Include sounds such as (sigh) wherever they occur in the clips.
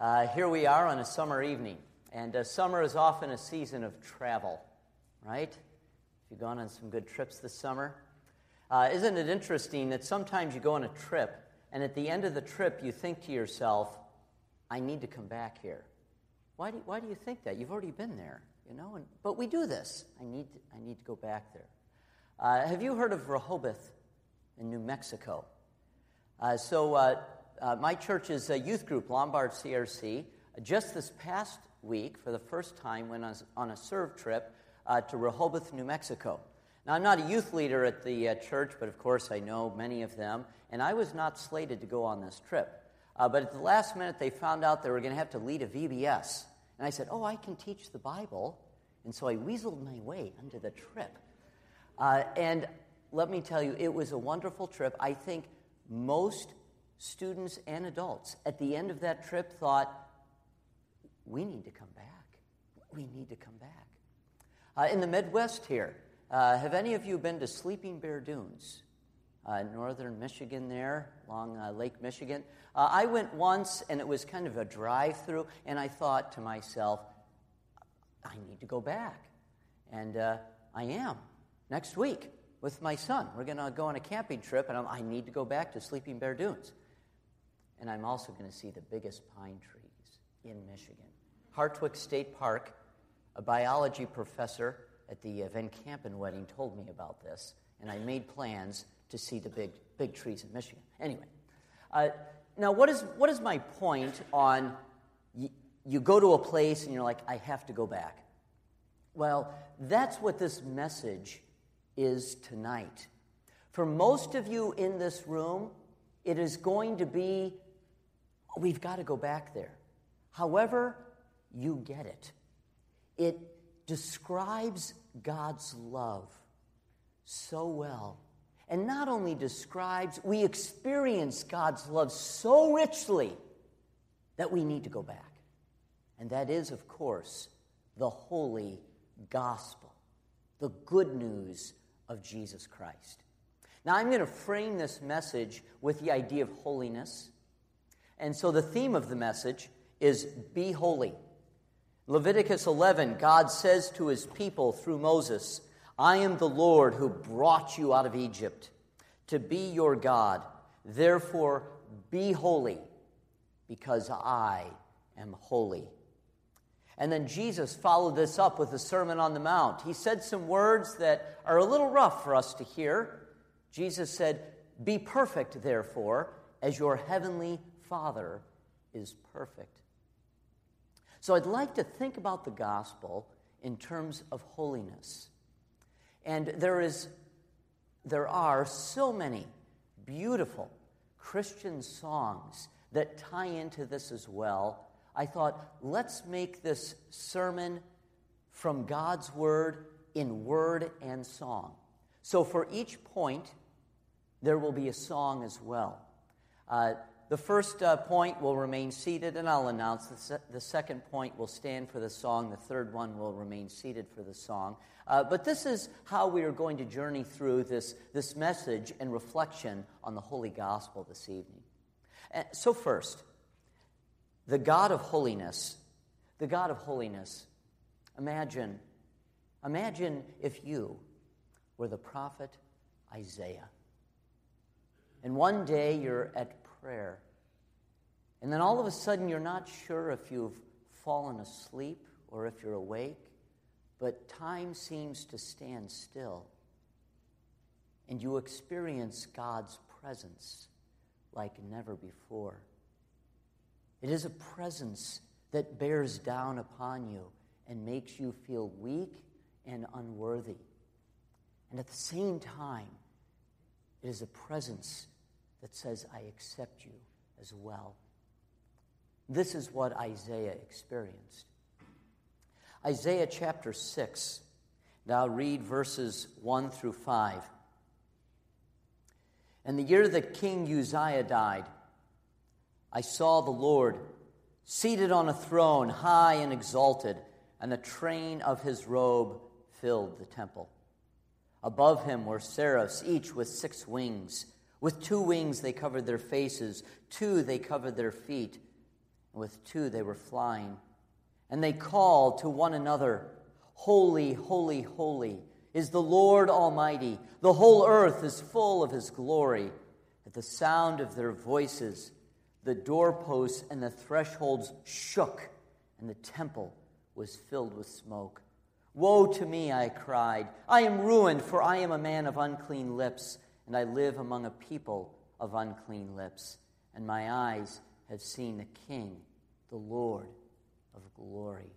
Uh, here we are on a summer evening, and uh, summer is often a season of travel, right? If you've gone on some good trips this summer. Uh, isn't it interesting that sometimes you go on a trip, and at the end of the trip, you think to yourself, I need to come back here? Why do, why do you think that? You've already been there, you know? And, but we do this. I need to, I need to go back there. Uh, have you heard of Rehoboth in New Mexico? Uh, so, uh, uh, my church's youth group, Lombard CRC, just this past week, for the first time, went on, on a serve trip uh, to Rehoboth, New Mexico. Now, I'm not a youth leader at the uh, church, but of course I know many of them, and I was not slated to go on this trip. Uh, but at the last minute, they found out they were going to have to lead a VBS. And I said, Oh, I can teach the Bible. And so I weaseled my way onto the trip. Uh, and let me tell you, it was a wonderful trip. I think most students and adults at the end of that trip thought, we need to come back. We need to come back. Uh, in the Midwest here, uh, have any of you been to Sleeping Bear Dunes? Uh, northern Michigan, there along uh, Lake Michigan. Uh, I went once, and it was kind of a drive-through, and I thought to myself, I need to go back, and uh, I am next week with my son. We're going to go on a camping trip, and I'm, i need to go back to Sleeping Bear Dunes. And I'm also going to see the biggest pine trees in Michigan. Hartwick State Park, a biology professor at the Van Campen wedding told me about this, and I made plans to see the big, big trees in Michigan. Anyway, uh, now what is, what is my point on y- you go to a place and you're like, I have to go back? Well, that's what this message is tonight. For most of you in this room, it is going to be, we've got to go back there. However, you get it. It describes God's love so well. And not only describes, we experience God's love so richly that we need to go back. And that is, of course, the holy gospel, the good news of Jesus Christ. Now, I'm going to frame this message with the idea of holiness. And so the theme of the message is Be Holy. Leviticus 11, God says to his people through Moses, I am the Lord who brought you out of Egypt to be your God. Therefore, be holy, because I am holy. And then Jesus followed this up with the Sermon on the Mount. He said some words that are a little rough for us to hear. Jesus said, Be perfect, therefore, as your heavenly Father is perfect. So I'd like to think about the gospel in terms of holiness. And there is there are so many beautiful Christian songs that tie into this as well. I thought, let's make this sermon from God's word in word and song. So for each point, there will be a song as well. Uh, the first uh, point will remain seated, and I'll announce. The, se- the, second point will stand for the song. The third one will remain seated for the song. Uh, but this is how we are going to journey through this, this message and reflection on the Holy Gospel this evening. Uh, so, first, the God of holiness. The God of holiness. Imagine, imagine if you were the prophet Isaiah. And one day you're at prayer. And then all of a sudden, you're not sure if you've fallen asleep or if you're awake, but time seems to stand still. And you experience God's presence like never before. It is a presence that bears down upon you and makes you feel weak and unworthy. And at the same time, it is a presence that says, I accept you as well. This is what Isaiah experienced. Isaiah chapter 6. Now read verses 1 through 5. And the year that King Uzziah died, I saw the Lord seated on a throne, high and exalted, and the train of his robe filled the temple. Above him were seraphs, each with six wings. With two wings they covered their faces, two they covered their feet, and With two they were flying. And they called to one another, Holy, holy, holy is the Lord Almighty. The whole earth is full of his glory. At the sound of their voices, the doorposts and the thresholds shook, and the temple was filled with smoke. Woe to me, I cried. I am ruined, for I am a man of unclean lips, and I live among a people of unclean lips. And my eyes have seen the King, the Lord of glory.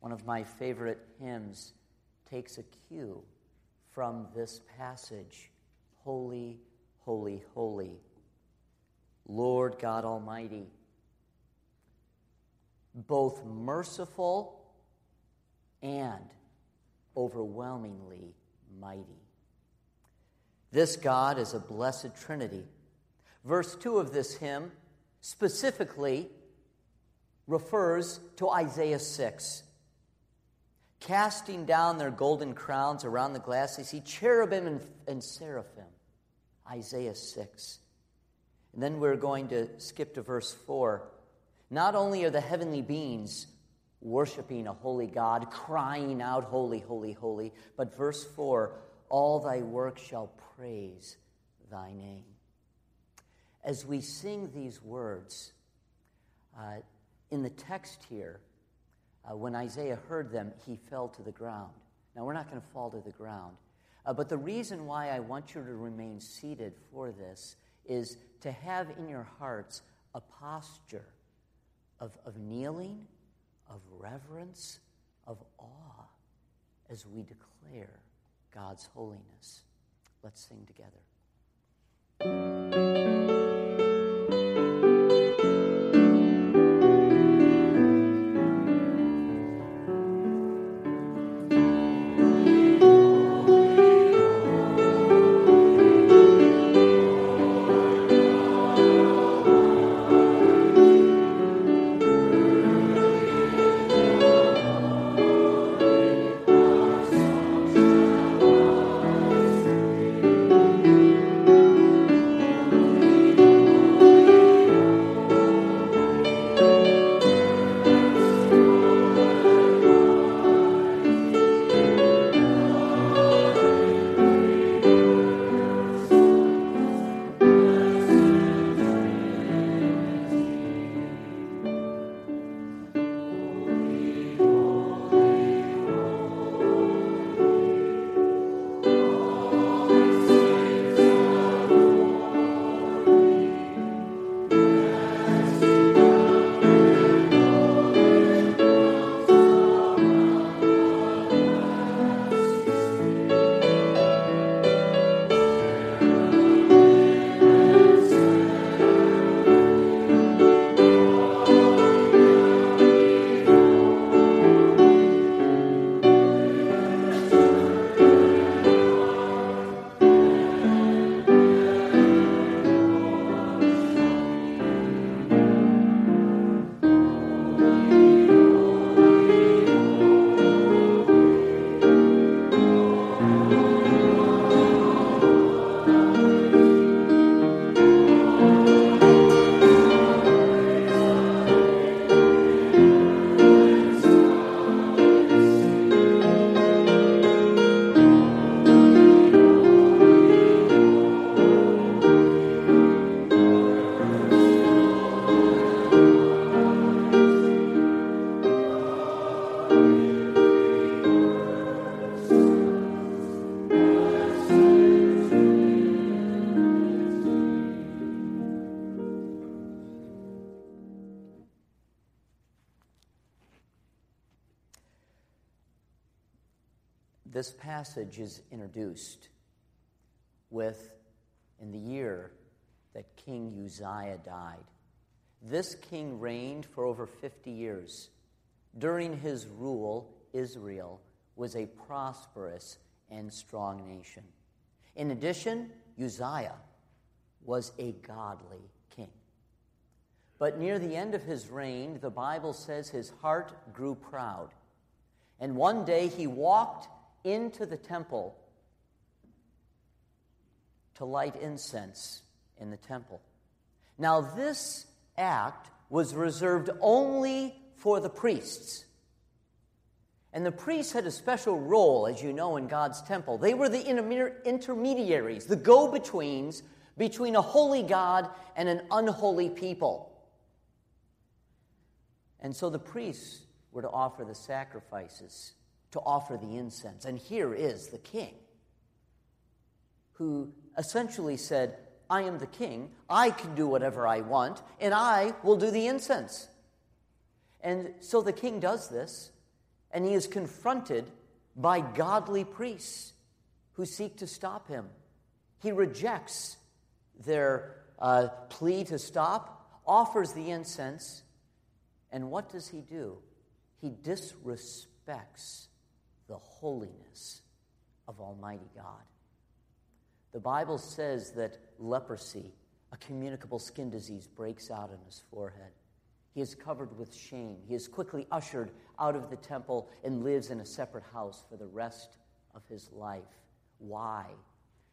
One of my favorite hymns takes a cue from this passage Holy, holy, holy, Lord God Almighty, both merciful and overwhelmingly mighty. This God is a blessed Trinity. Verse 2 of this hymn specifically refers to Isaiah 6. Casting down their golden crowns around the glass, they see cherubim and, and seraphim. Isaiah 6. And then we're going to skip to verse 4. Not only are the heavenly beings worshiping a holy God, crying out, Holy, holy, holy, but verse 4 all thy work shall praise thy name. As we sing these words, uh, in the text here, uh, when Isaiah heard them, he fell to the ground. Now, we're not going to fall to the ground. Uh, but the reason why I want you to remain seated for this is to have in your hearts a posture of, of kneeling, of reverence, of awe as we declare God's holiness. Let's sing together. This passage is introduced with in the year that King Uzziah died. This king reigned for over 50 years. During his rule, Israel was a prosperous and strong nation. In addition, Uzziah was a godly king. But near the end of his reign, the Bible says his heart grew proud. And one day he walked into the temple to light incense in the temple. Now, this act was reserved only for the priests. And the priests had a special role, as you know, in God's temple. They were the intermediaries, the go betweens between a holy God and an unholy people. And so the priests were to offer the sacrifices, to offer the incense. And here is the king who essentially said, I am the king, I can do whatever I want, and I will do the incense. And so the king does this, and he is confronted by godly priests who seek to stop him. He rejects their uh, plea to stop, offers the incense, and what does he do? He disrespects the holiness of Almighty God. The Bible says that leprosy, a communicable skin disease, breaks out on his forehead. He is covered with shame. He is quickly ushered out of the temple and lives in a separate house for the rest of his life. Why?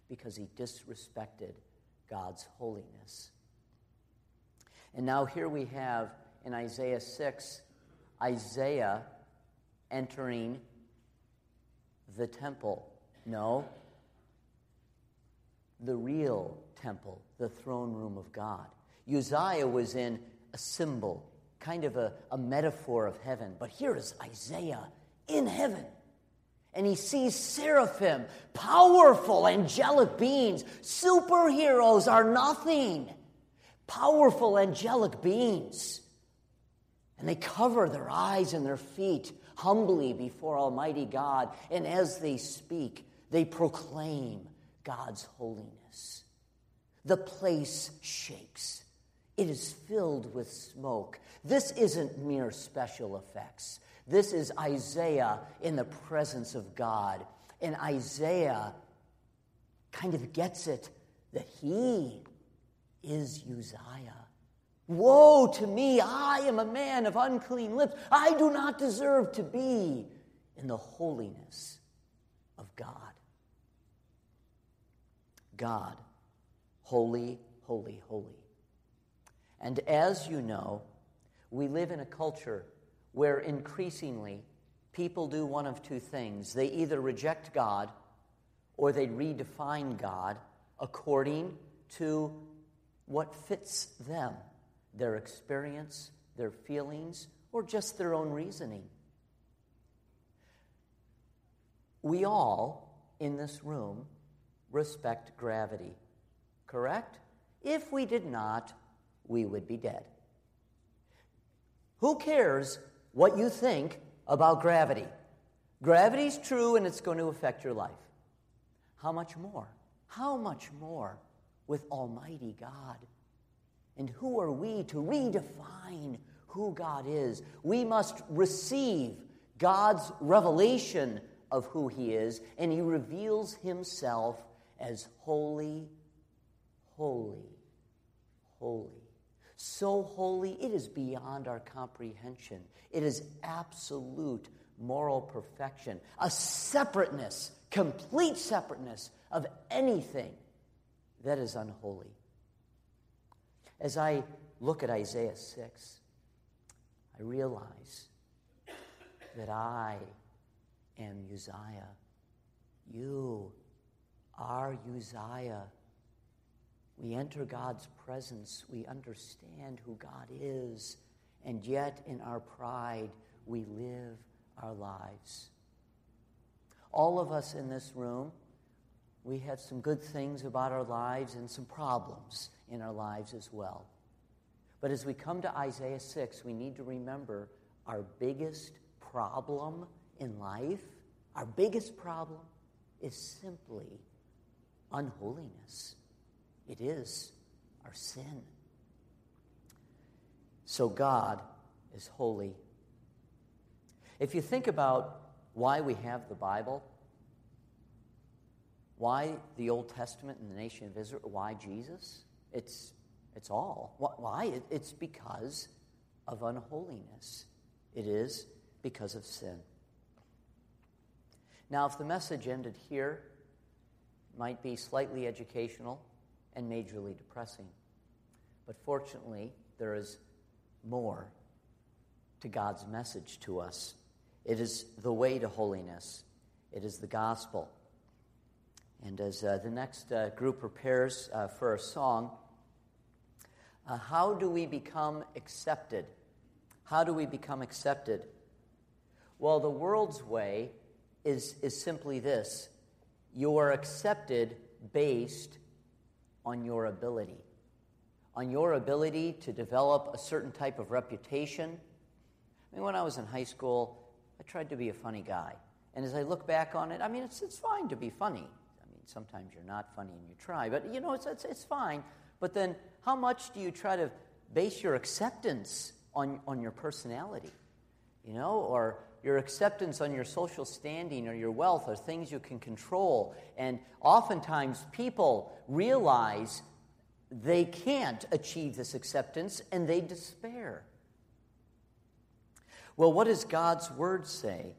Because he disrespected God's holiness. And now here we have in Isaiah 6 Isaiah entering the temple. No, the real temple, the throne room of God. Uzziah was in a symbol, kind of a, a metaphor of heaven. But here is Isaiah in heaven. And he sees seraphim, powerful angelic beings. Superheroes are nothing. Powerful angelic beings. And they cover their eyes and their feet humbly before Almighty God. And as they speak, they proclaim God's holiness. The place shakes. It is filled with smoke. This isn't mere special effects. This is Isaiah in the presence of God. And Isaiah kind of gets it that he is Uzziah. Woe to me, I am a man of unclean lips. I do not deserve to be in the holiness of God. God, holy, holy, holy. And as you know, we live in a culture where increasingly people do one of two things. They either reject God or they redefine God according to what fits them, their experience, their feelings, or just their own reasoning. We all in this room respect gravity, correct? If we did not, we would be dead. Who cares what you think about gravity? Gravity's true and it's going to affect your life. How much more? How much more with Almighty God? And who are we to redefine who God is? We must receive God's revelation of who He is, and He reveals Himself as holy, holy, holy. So holy, it is beyond our comprehension. It is absolute moral perfection, a separateness, complete separateness of anything that is unholy. As I look at Isaiah 6, I realize that I am Uzziah. You are Uzziah. We enter God's presence, we understand who God is, and yet in our pride, we live our lives. All of us in this room, we have some good things about our lives and some problems in our lives as well. But as we come to Isaiah 6, we need to remember our biggest problem in life, our biggest problem is simply unholiness. It is our sin. So God is holy. If you think about why we have the Bible, why the Old Testament and the nation of Israel, why Jesus, it's, it's all. Why? It's because of unholiness. It is because of sin. Now, if the message ended here, might be slightly educational and majorly depressing. But fortunately, there is more to God's message to us. It is the way to holiness, it is the gospel. And as uh, the next uh, group prepares uh, for a song, uh, how do we become accepted? How do we become accepted? Well, the world's way is, is simply this you are accepted based on your ability, on your ability to develop a certain type of reputation. I mean, when I was in high school, I tried to be a funny guy. And as I look back on it, I mean, it's, it's fine to be funny. Sometimes you're not funny and you try, but you know, it's, it's, it's fine. But then, how much do you try to base your acceptance on, on your personality? You know, or your acceptance on your social standing or your wealth or things you can control. And oftentimes people realize they can't achieve this acceptance and they despair. Well, what does God's word say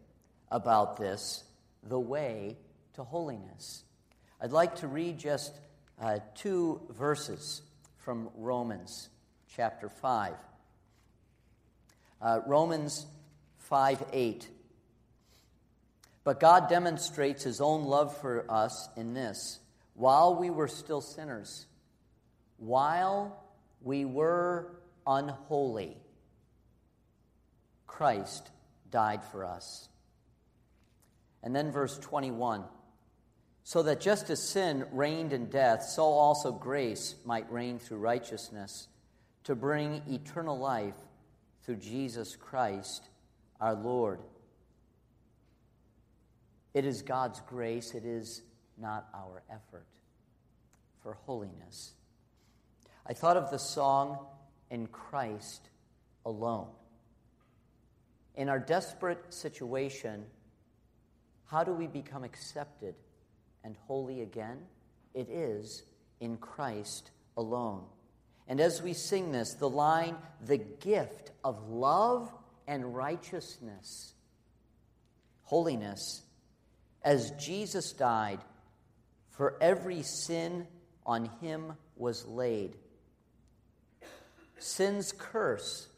about this, the way to holiness? I'd like to read just uh, two verses from Romans chapter 5. Uh, Romans 5 8. But God demonstrates his own love for us in this while we were still sinners, while we were unholy, Christ died for us. And then verse 21 so that just as sin reigned in death, so also grace might reign through righteousness to bring eternal life through Jesus Christ our Lord. It is God's grace, it is not our effort for holiness. I thought of the song, In Christ Alone. In our desperate situation, how do we become accepted and holy again? It is in Christ alone. And as we sing this, the line, the gift of love and righteousness, holiness, as Jesus died, for every sin on him was laid. Sin's curse,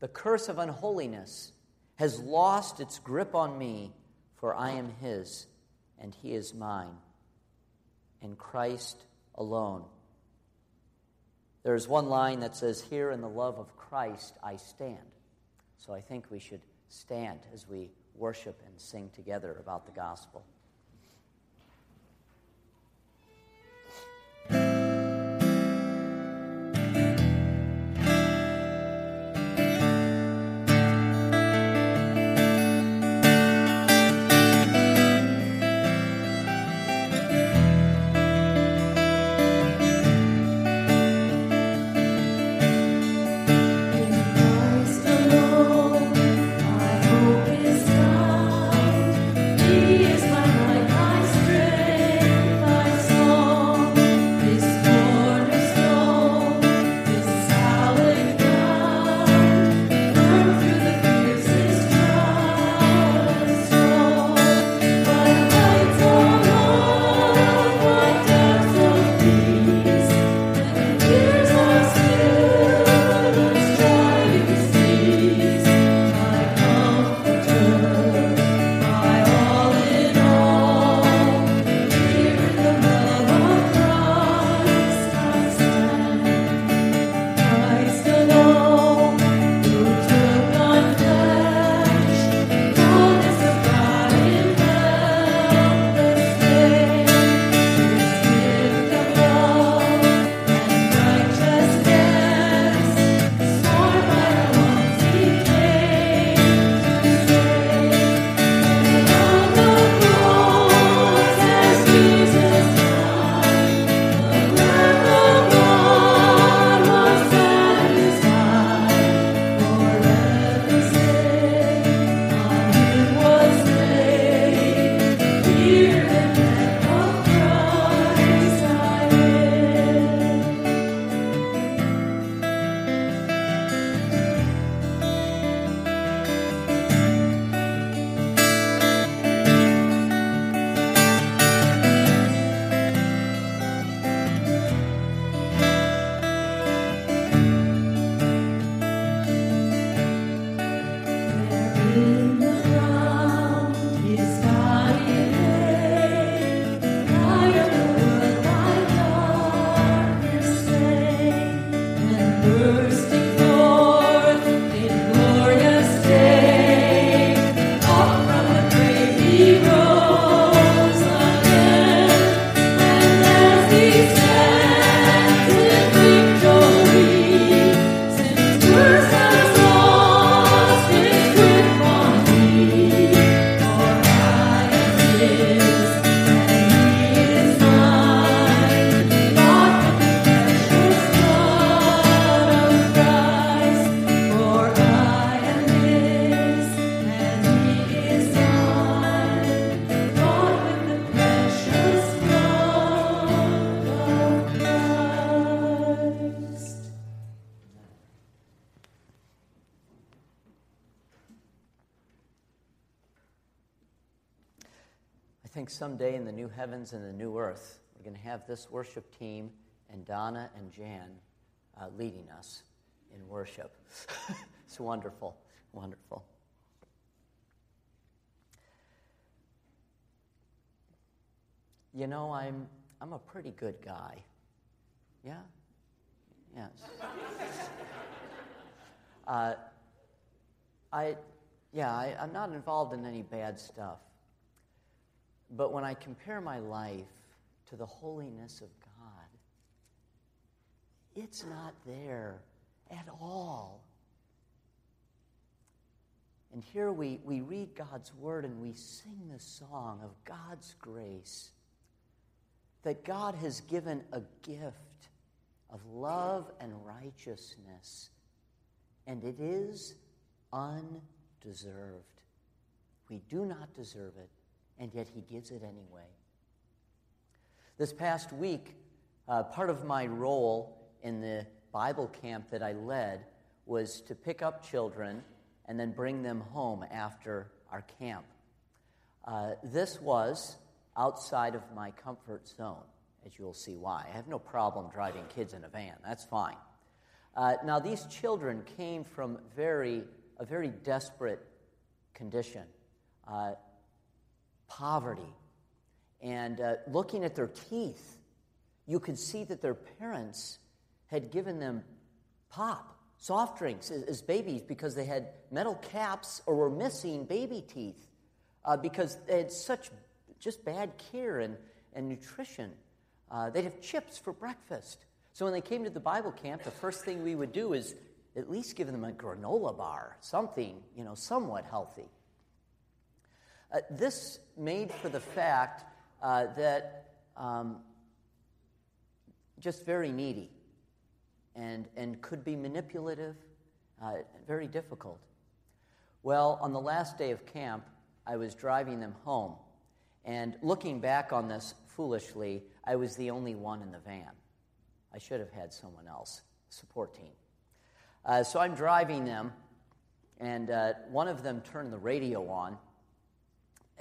the curse of unholiness, has lost its grip on me, for I am his and he is mine. In Christ alone. There's one line that says, Here in the love of Christ I stand. So I think we should stand as we worship and sing together about the gospel. Someday in the new heavens and the new earth, we're going to have this worship team and Donna and Jan uh, leading us in worship. (laughs) it's wonderful, wonderful. You know, I'm, I'm a pretty good guy. Yeah? Yes. (laughs) uh, I, yeah, I, I'm not involved in any bad stuff. But when I compare my life to the holiness of God, it's not there at all. And here we, we read God's word and we sing the song of God's grace that God has given a gift of love and righteousness, and it is undeserved. We do not deserve it and yet he gives it anyway. This past week, uh, part of my role in the Bible camp that I led was to pick up children and then bring them home after our camp. Uh, this was outside of my comfort zone, as you'll see why. I have no problem driving kids in a van, that's fine. Uh, now, these children came from very, a very desperate condition. Uh, poverty. And uh, looking at their teeth, you could see that their parents had given them pop, soft drinks as, as babies because they had metal caps or were missing baby teeth uh, because they had such just bad care and, and nutrition. Uh, they'd have chips for breakfast. So when they came to the Bible camp, the first thing we would do is at least give them a granola bar, something, you know, somewhat healthy. Uh, this made for the fact uh, that um, just very needy and, and could be manipulative, uh, very difficult. Well, on the last day of camp, I was driving them home, and looking back on this foolishly, I was the only one in the van. I should have had someone else, support team. Uh, so I'm driving them, and uh, one of them turned the radio on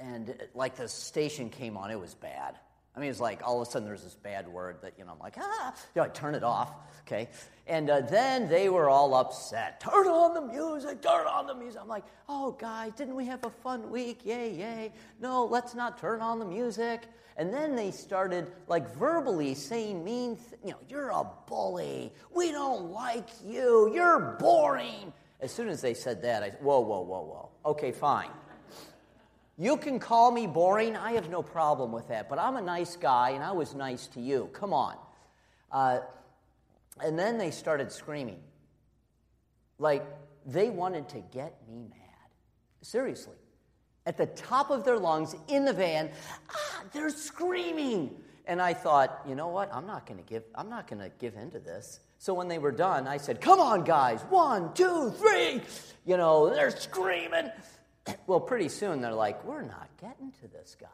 and like the station came on, it was bad. I mean, it's like all of a sudden there's this bad word that, you know, I'm like, ah, you know, I turn it off, okay? And uh, then they were all upset. Turn on the music, turn on the music. I'm like, oh, guys, didn't we have a fun week? Yay, yay. No, let's not turn on the music. And then they started like verbally saying mean, th- you know, you're a bully. We don't like you. You're boring. As soon as they said that, I said, whoa, whoa, whoa, whoa. Okay, fine. You can call me boring. I have no problem with that. But I'm a nice guy, and I was nice to you. Come on. Uh, and then they started screaming. Like they wanted to get me mad. Seriously. At the top of their lungs in the van, ah, they're screaming. And I thought, you know what? I'm not going to give. I'm not going to give in to this. So when they were done, I said, "Come on, guys! One, two, three! You know, they're screaming." (coughs) well, pretty soon they're like, we're not getting to this guy.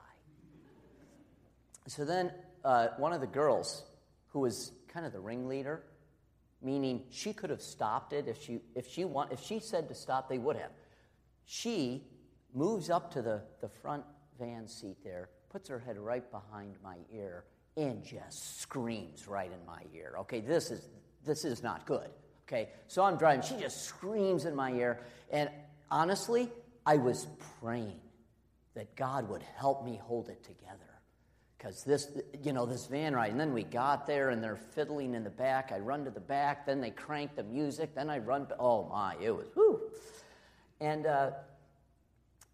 So then uh, one of the girls, who was kind of the ringleader, meaning she could have stopped it if she, if she, want, if she said to stop, they would have. She moves up to the, the front van seat there, puts her head right behind my ear, and just screams right in my ear. Okay, this is, this is not good. Okay, so I'm driving. She just screams in my ear. And honestly, I was praying that God would help me hold it together. because this, you know, this van ride. And then we got there and they're fiddling in the back. I run to the back, then they crank the music, then I run. Oh my, it was whoo. And uh,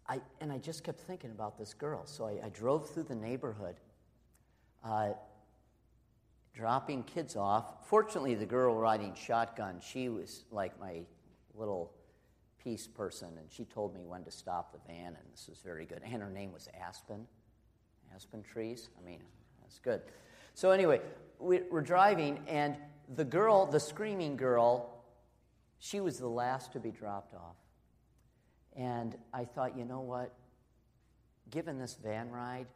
I and I just kept thinking about this girl. So I, I drove through the neighborhood, uh, dropping kids off. Fortunately, the girl riding shotgun, she was like my little peace person, and she told me when to stop the van, and this was very good. And her name was Aspen aspen trees. I mean, that's good. So, anyway, we're driving, and the girl, the screaming girl, she was the last to be dropped off. And I thought, you know what? Given this van ride,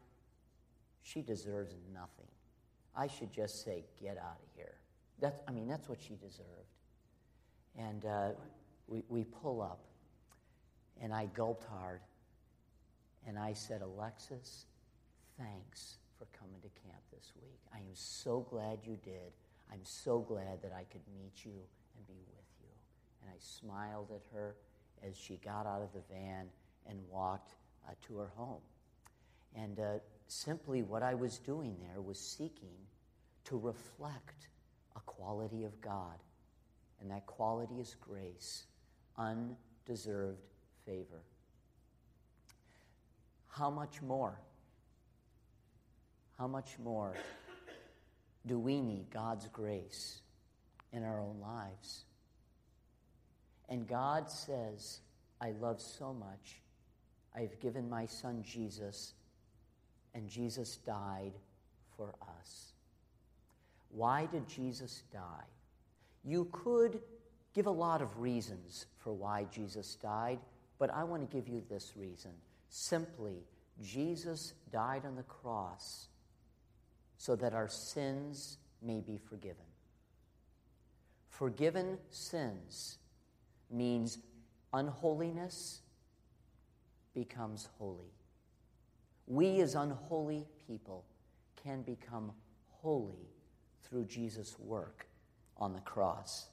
she deserves nothing. I should just say, get out of here. That's, I mean, that's what she deserved. And uh, we, we pull up, and I gulped hard, and I said, Alexis, thanks for coming to camp this week. I am so glad you did. I'm so glad that I could meet you and be with you. And I smiled at her as she got out of the van and walked uh, to her home. And uh, simply what I was doing there was seeking to reflect a quality of God. And that quality is grace, undeserved favor. How much more how much more do we need God's grace in our own lives? And God says, I love so much. I've given my son Jesus, and Jesus died for us. Why did Jesus die? You could give a lot of reasons for why Jesus died, but I want to give you this reason. Simply, Jesus died on the cross so that our sins may be forgiven. Forgiven sins means unholiness becomes holy. We, as unholy people, can become holy through Jesus' work on the cross.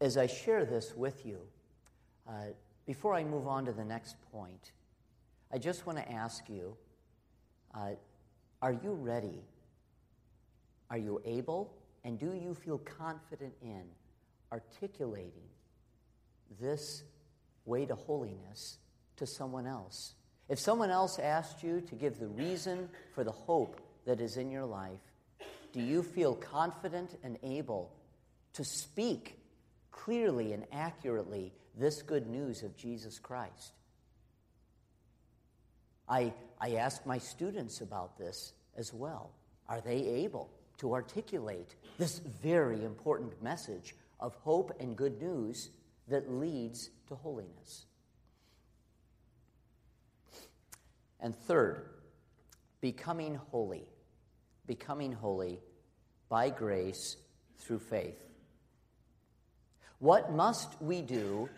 As I share this with you, uh, before I move on to the next point, I just want to ask you uh, are you ready? Are you able? And do you feel confident in articulating this way to holiness to someone else? If someone else asked you to give the reason for the hope that is in your life, do you feel confident and able to speak clearly and accurately this good news of Jesus Christ? I, I ask my students about this as well. Are they able to articulate this very important message of hope and good news that leads to holiness? And third, becoming holy. Becoming holy by grace through faith. What must we do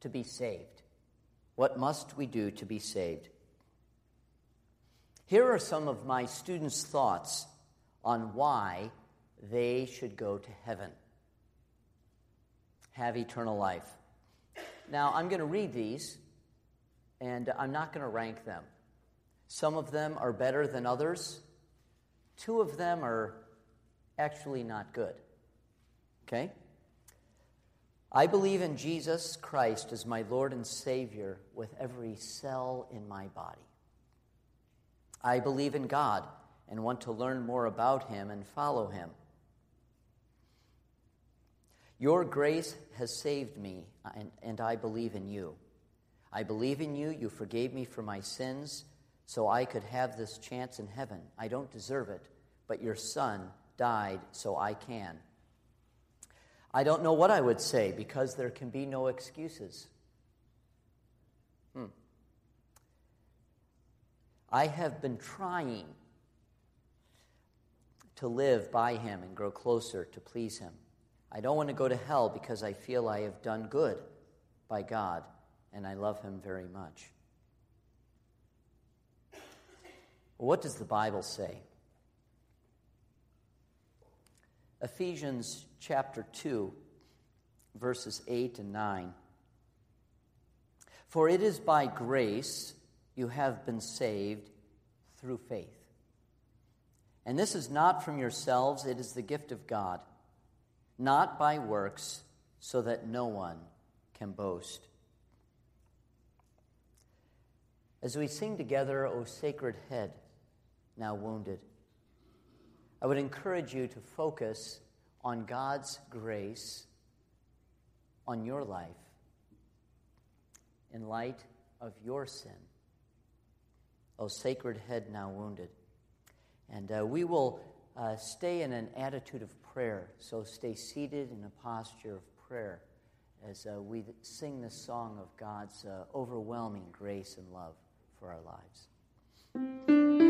to be saved? What must we do to be saved? Here are some of my students' thoughts on why they should go to heaven, have eternal life. Now, I'm going to read these, and I'm not going to rank them. Some of them are better than others, two of them are actually not good. Okay? I believe in Jesus Christ as my Lord and Savior with every cell in my body. I believe in God and want to learn more about Him and follow Him. Your grace has saved me, and, and, I believe in you. I believe in you. You forgave me for my sins so I could have this chance in heaven. I don't deserve it, but your Son died so I can. I don't know what I would say because there can be no excuses. Hmm. I have been trying to live by Him and grow closer to please Him. I don't want to go to hell because I feel I have done good by God and I love Him very much. What does the Bible say? Ephesians chapter 2, verses 8 and 9. For it is by grace you have been saved through faith. And this is not from yourselves, it is the gift of God, not by works, so that no one can boast. As we sing together, O sacred head, now wounded, I would encourage you to focus on God's grace on your life in light of your sin. O sacred head now wounded. And uh, we will uh, stay in an attitude of prayer, so stay seated in a posture of prayer as uh, we sing the song of God's uh, overwhelming grace and love for our lives.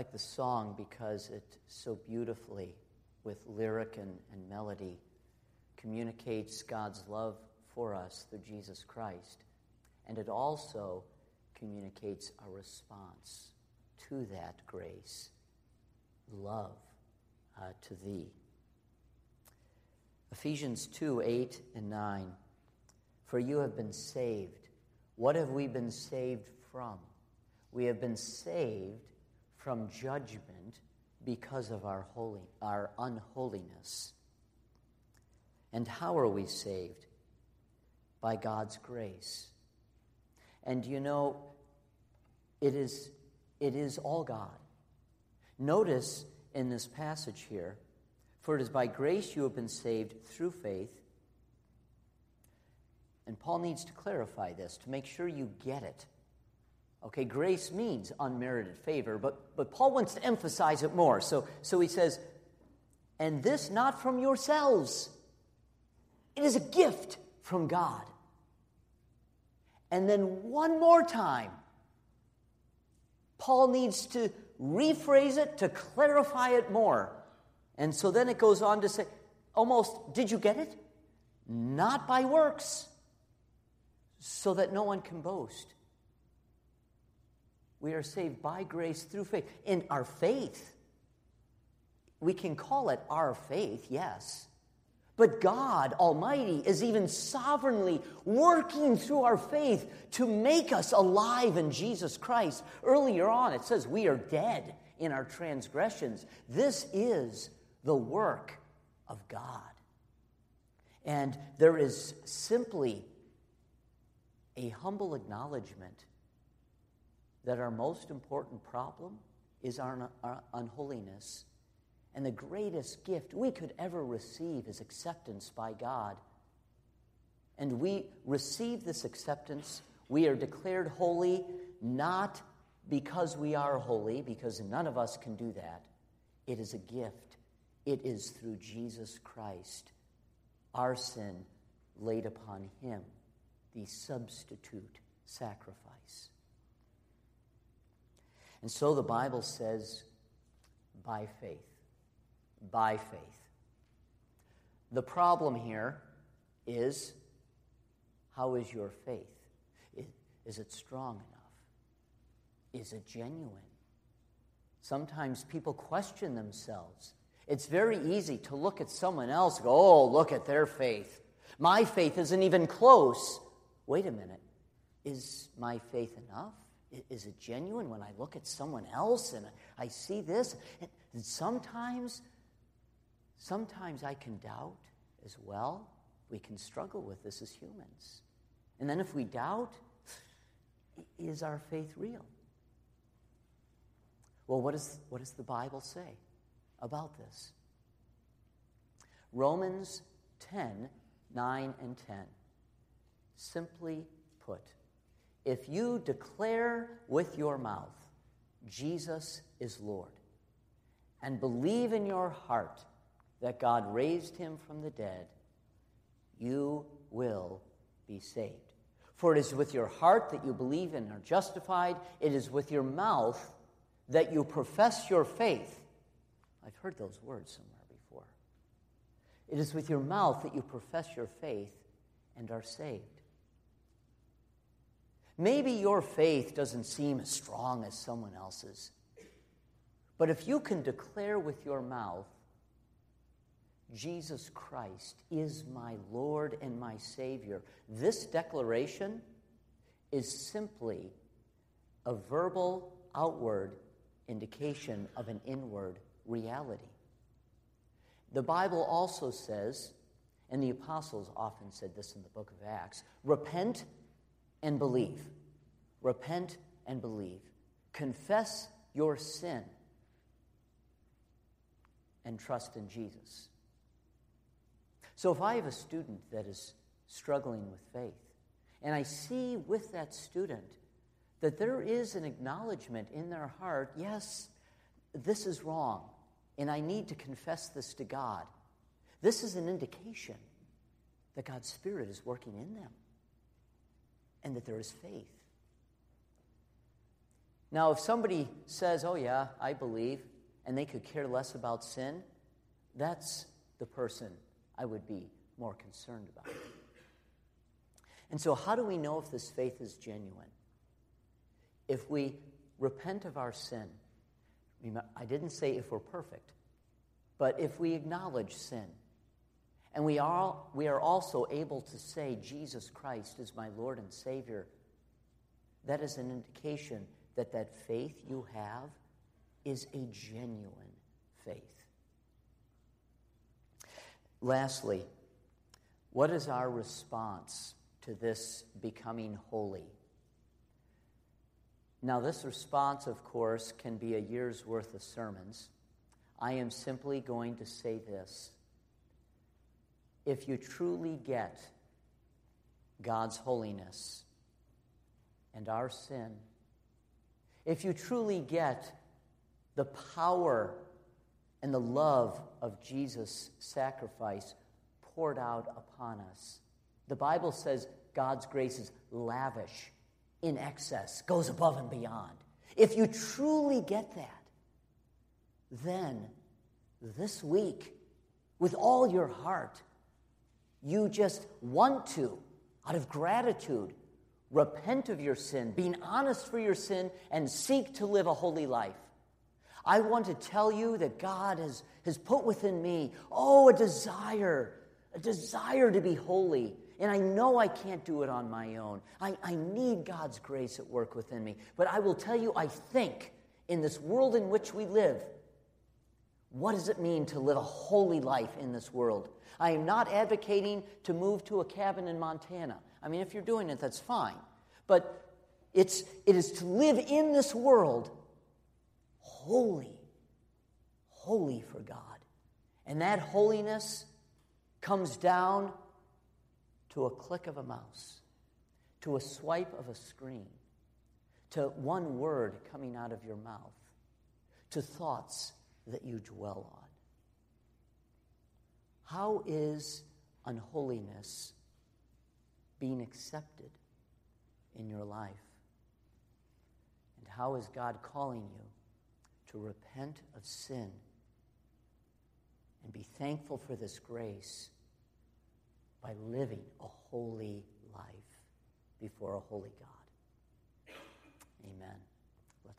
Like the song because it so beautifully, with lyric and, and melody, communicates God's love for us through Jesus Christ. And it also communicates a response to that grace love uh, to thee. Ephesians 2 8 and 9. For you have been saved. What have we been saved from? We have been saved from judgment because of our, holy, our unholiness. And how are we saved? By God's grace. And you know, it is, it is all God. Notice in this passage here, for it is by grace you have been saved through faith. And Paul needs to clarify this to make sure you get it. Okay, grace means unmerited favor, but, but Paul wants to emphasize it more. So, so he says, and this not from yourselves. It is a gift from God. And then one more time, Paul needs to rephrase it to clarify it more. And so then it goes on to say, almost, did you get it? Not by works, so that no one can boast. We are saved by grace through faith. In our faith, we can call it our faith, yes. But God Almighty is even sovereignly working through our faith to make us alive in Jesus Christ. Earlier on, it says we are dead in our transgressions. This is the work of God. And there is simply a humble acknowledgement that our most important problem is our, our unholiness and the greatest gift we could ever receive is acceptance by God. And we receive this acceptance. We are declared holy not because we are holy, because none of us can do that. It is a gift. It is through Jesus Christ, our sin laid upon him, the substitute sacrifice. And so the Bible says, by faith by faith. The problem here is how is your faith? Is it strong enough? Is it genuine? Sometimes people question themselves. It's very easy to look at someone else and go, oh, look at their faith. My faith isn't even close. Wait a minute. Is my faith enough? Is it genuine when I look at someone else and I see this? And sometimes Sometimes I can doubt as well. We can struggle with this as humans. And then if we doubt, is our faith real? Well, what, is, what does the Bible say about this? Romans 10 9 and 10. Simply put, if you declare with your mouth, Jesus is Lord, and believe in your heart that God raised him from the dead, you will be saved. For it is with your heart that you believe and are justified, it is with your mouth that you profess your faith. I've heard those words somewhere before. It is with your mouth that you profess your faith and are saved. Maybe your faith doesn't seem as strong as someone else's, but if you can declare with your mouth Jesus Christ is my Lord and my Savior. This declaration is simply a verbal, outward indication of an inward reality. The Bible also says, and the apostles often said this in the book of Acts repent and believe. Repent and believe. Confess your sin and trust in Jesus. So if I have a student that is struggling with faith, and I see with that student that there is an acknowledgement in their heart yes, this is wrong, and I need to confess this to God, this is an indication that God's Spirit is working in them and that there is faith. Now, if somebody says, Oh, yeah, I believe, and they could care less about sin, that's the person I would be more concerned about. And so, how do we know if this faith is genuine? If we repent of our sin, I didn't say if we're perfect, but if we acknowledge sin, and we are, we are also able to say, Jesus Christ is my Lord and Savior, that is an indication that that faith you have is a genuine faith. Lastly, what is our response to this becoming holy? Now, this response, of course, can be a year's worth of sermons. I am simply going to say this. If you truly get God's holiness and our sin, if you truly get the power and the love of Jesus' sacrifice poured out upon us. The Bible says God's grace is lavish, in excess, goes above and beyond. If you truly get that, then this week with all your heart. You just want to, out of gratitude, repent of your sin, being honest for your sin, and seek to live a holy life. I want to tell you that God has, has put within me, oh, a desire, a desire to be holy. And I know I can't do it on my own. I, I need God's grace at work within me. But I will tell you, I think in this world in which we live, what does it mean to live a holy life in this world? I am not advocating to move to a cabin in Montana. I mean, if you're doing it, that's fine. But it's, it is to live in this world holy, holy for God. And that holiness comes down to a click of a mouse, to a swipe of a screen, to one word coming out of your mouth, to thoughts that you dwell on. How is unholiness being accepted in your life? And how is God calling you to repent of sin and be thankful for this grace by living a holy life before a holy God?